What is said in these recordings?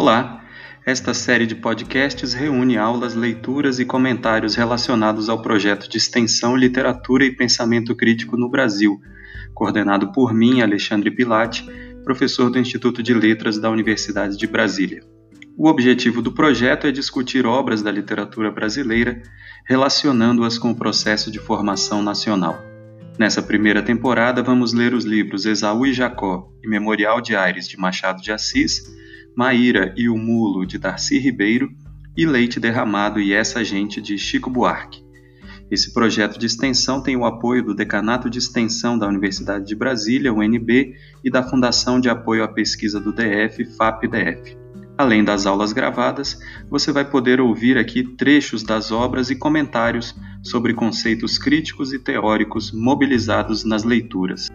Olá! Esta série de podcasts reúne aulas, leituras e comentários relacionados ao projeto de extensão Literatura e Pensamento Crítico no Brasil, coordenado por mim, Alexandre Pilati, professor do Instituto de Letras da Universidade de Brasília. O objetivo do projeto é discutir obras da literatura brasileira, relacionando-as com o processo de formação nacional. Nessa primeira temporada, vamos ler os livros Esaú e Jacó e Memorial de Aires, de Machado de Assis, Maíra e o Mulo, de Darcy Ribeiro, e Leite Derramado e Essa Gente, de Chico Buarque. Esse projeto de extensão tem o apoio do Decanato de Extensão da Universidade de Brasília, UNB, e da Fundação de Apoio à Pesquisa do DF, FAP-DF. Além das aulas gravadas, você vai poder ouvir aqui trechos das obras e comentários sobre conceitos críticos e teóricos mobilizados nas leituras.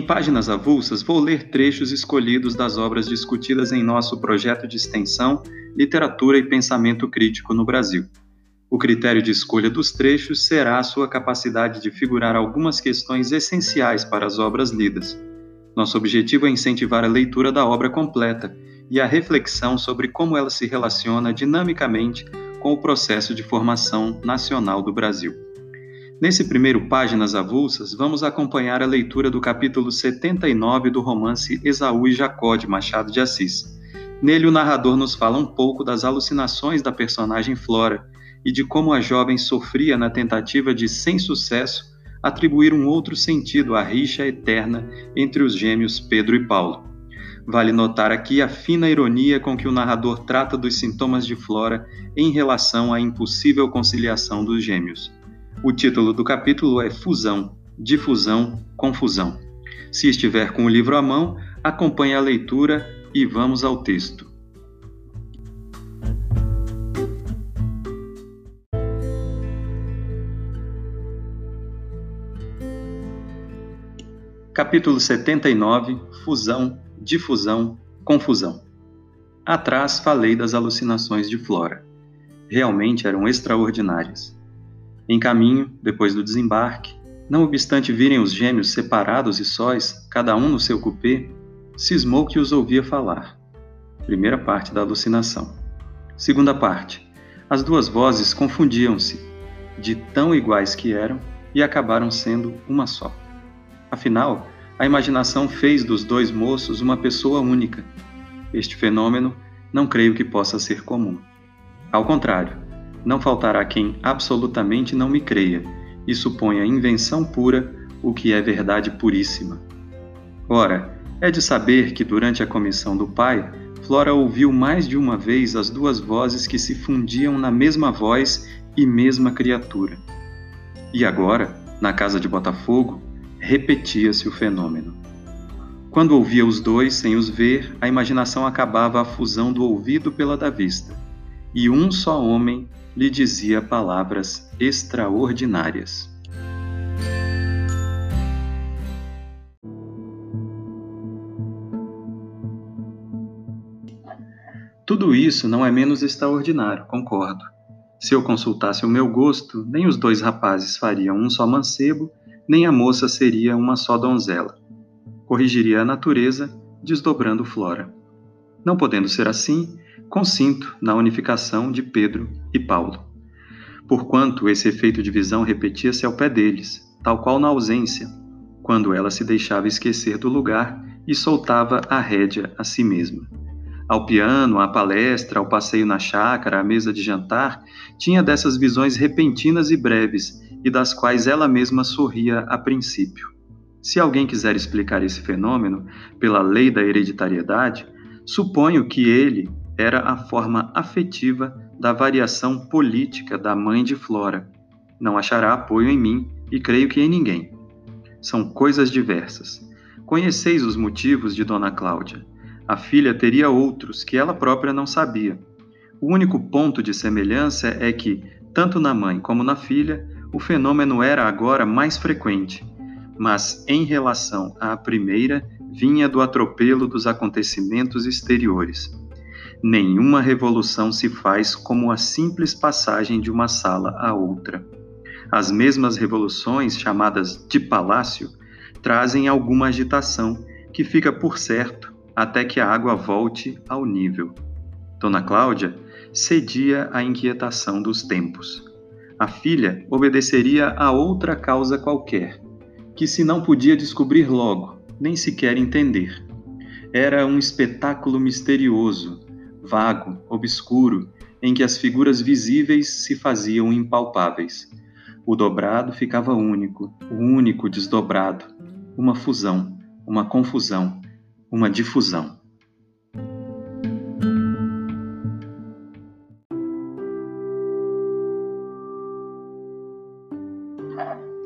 Em páginas avulsas, vou ler trechos escolhidos das obras discutidas em nosso projeto de extensão Literatura e Pensamento Crítico no Brasil. O critério de escolha dos trechos será a sua capacidade de figurar algumas questões essenciais para as obras lidas. Nosso objetivo é incentivar a leitura da obra completa e a reflexão sobre como ela se relaciona dinamicamente com o processo de formação nacional do Brasil. Nesse primeiro Páginas Avulsas, vamos acompanhar a leitura do capítulo 79 do romance Esaú e Jacó de Machado de Assis. Nele, o narrador nos fala um pouco das alucinações da personagem Flora e de como a jovem sofria na tentativa de, sem sucesso, atribuir um outro sentido à rixa eterna entre os gêmeos Pedro e Paulo. Vale notar aqui a fina ironia com que o narrador trata dos sintomas de Flora em relação à impossível conciliação dos gêmeos. O título do capítulo é Fusão, Difusão, Confusão. Se estiver com o livro à mão, acompanhe a leitura e vamos ao texto. Capítulo 79 Fusão, Difusão, Confusão. Atrás falei das alucinações de Flora. Realmente eram extraordinárias. Em caminho, depois do desembarque, não obstante virem os gêmeos separados e sóis, cada um no seu cupê, cismou que os ouvia falar. Primeira parte da alucinação. Segunda parte. As duas vozes confundiam-se, de tão iguais que eram, e acabaram sendo uma só. Afinal, a imaginação fez dos dois moços uma pessoa única. Este fenômeno não creio que possa ser comum. Ao contrário, não faltará quem absolutamente não me creia e suponha invenção pura o que é verdade puríssima. Ora, é de saber que durante a comissão do pai, Flora ouviu mais de uma vez as duas vozes que se fundiam na mesma voz e mesma criatura. E agora, na casa de Botafogo, repetia-se o fenômeno. Quando ouvia os dois sem os ver, a imaginação acabava a fusão do ouvido pela da vista, e um só homem lhe dizia palavras extraordinárias. Tudo isso não é menos extraordinário, concordo. Se eu consultasse o meu gosto, nem os dois rapazes fariam um só mancebo nem a moça seria uma só donzela. Corrigiria a natureza, desdobrando Flora. Não podendo ser assim, consinto na unificação de Pedro e Paulo. Porquanto esse efeito de visão repetia-se ao pé deles, tal qual na ausência, quando ela se deixava esquecer do lugar e soltava a rédea a si mesma. Ao piano, à palestra, ao passeio na chácara, à mesa de jantar, tinha dessas visões repentinas e breves, e das quais ela mesma sorria a princípio. Se alguém quiser explicar esse fenômeno pela lei da hereditariedade, suponho que ele era a forma afetiva da variação política da mãe de Flora. Não achará apoio em mim e creio que em ninguém. São coisas diversas. Conheceis os motivos de Dona Cláudia. A filha teria outros que ela própria não sabia. O único ponto de semelhança é que, tanto na mãe como na filha, o fenômeno era agora mais frequente, mas em relação à primeira, vinha do atropelo dos acontecimentos exteriores. Nenhuma revolução se faz como a simples passagem de uma sala a outra. As mesmas revoluções, chamadas de palácio, trazem alguma agitação que fica por certo até que a água volte ao nível. Dona Cláudia cedia à inquietação dos tempos. A filha obedeceria a outra causa qualquer, que se não podia descobrir logo, nem sequer entender. Era um espetáculo misterioso, vago, obscuro, em que as figuras visíveis se faziam impalpáveis. O dobrado ficava único, o único desdobrado, uma fusão, uma confusão, uma difusão.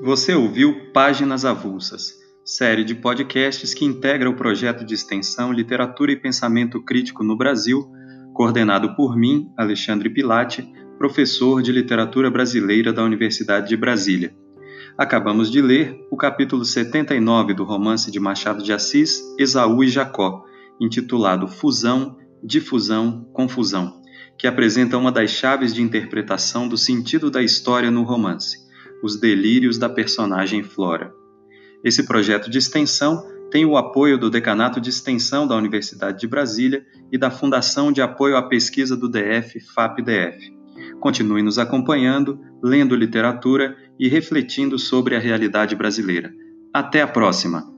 Você ouviu Páginas Avulsas, série de podcasts que integra o projeto de extensão Literatura e Pensamento Crítico no Brasil, coordenado por mim, Alexandre Pilate, professor de Literatura Brasileira da Universidade de Brasília. Acabamos de ler o capítulo 79 do romance de Machado de Assis, Esaú e Jacó, intitulado Fusão, Difusão, Confusão, que apresenta uma das chaves de interpretação do sentido da história no romance os delírios da personagem Flora. Esse projeto de extensão tem o apoio do Decanato de Extensão da Universidade de Brasília e da Fundação de Apoio à Pesquisa do DF, FAPDF. Continue nos acompanhando, lendo literatura e refletindo sobre a realidade brasileira. Até a próxima!